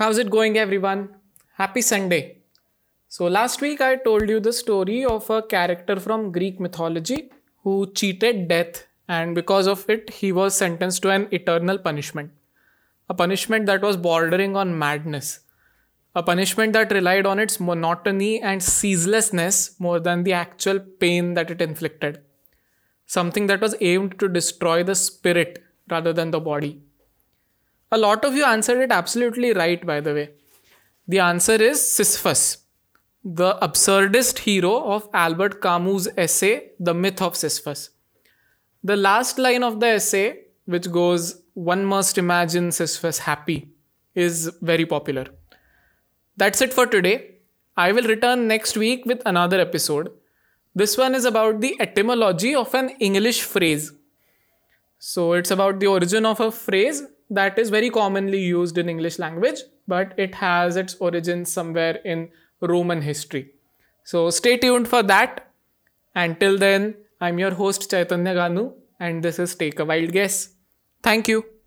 How's it going, everyone? Happy Sunday. So, last week I told you the story of a character from Greek mythology who cheated death, and because of it, he was sentenced to an eternal punishment. A punishment that was bordering on madness. A punishment that relied on its monotony and ceaselessness more than the actual pain that it inflicted. Something that was aimed to destroy the spirit rather than the body. A lot of you answered it absolutely right, by the way. The answer is Sisyphus, the absurdist hero of Albert Camus' essay, The Myth of Sisyphus. The last line of the essay, which goes, One must imagine Sisyphus happy, is very popular. That's it for today. I will return next week with another episode. This one is about the etymology of an English phrase. So it's about the origin of a phrase that is very commonly used in English language, but it has its origin somewhere in Roman history. So stay tuned for that. Until then, I'm your host Chaitanya Ganu, and this is Take a Wild Guess. Thank you.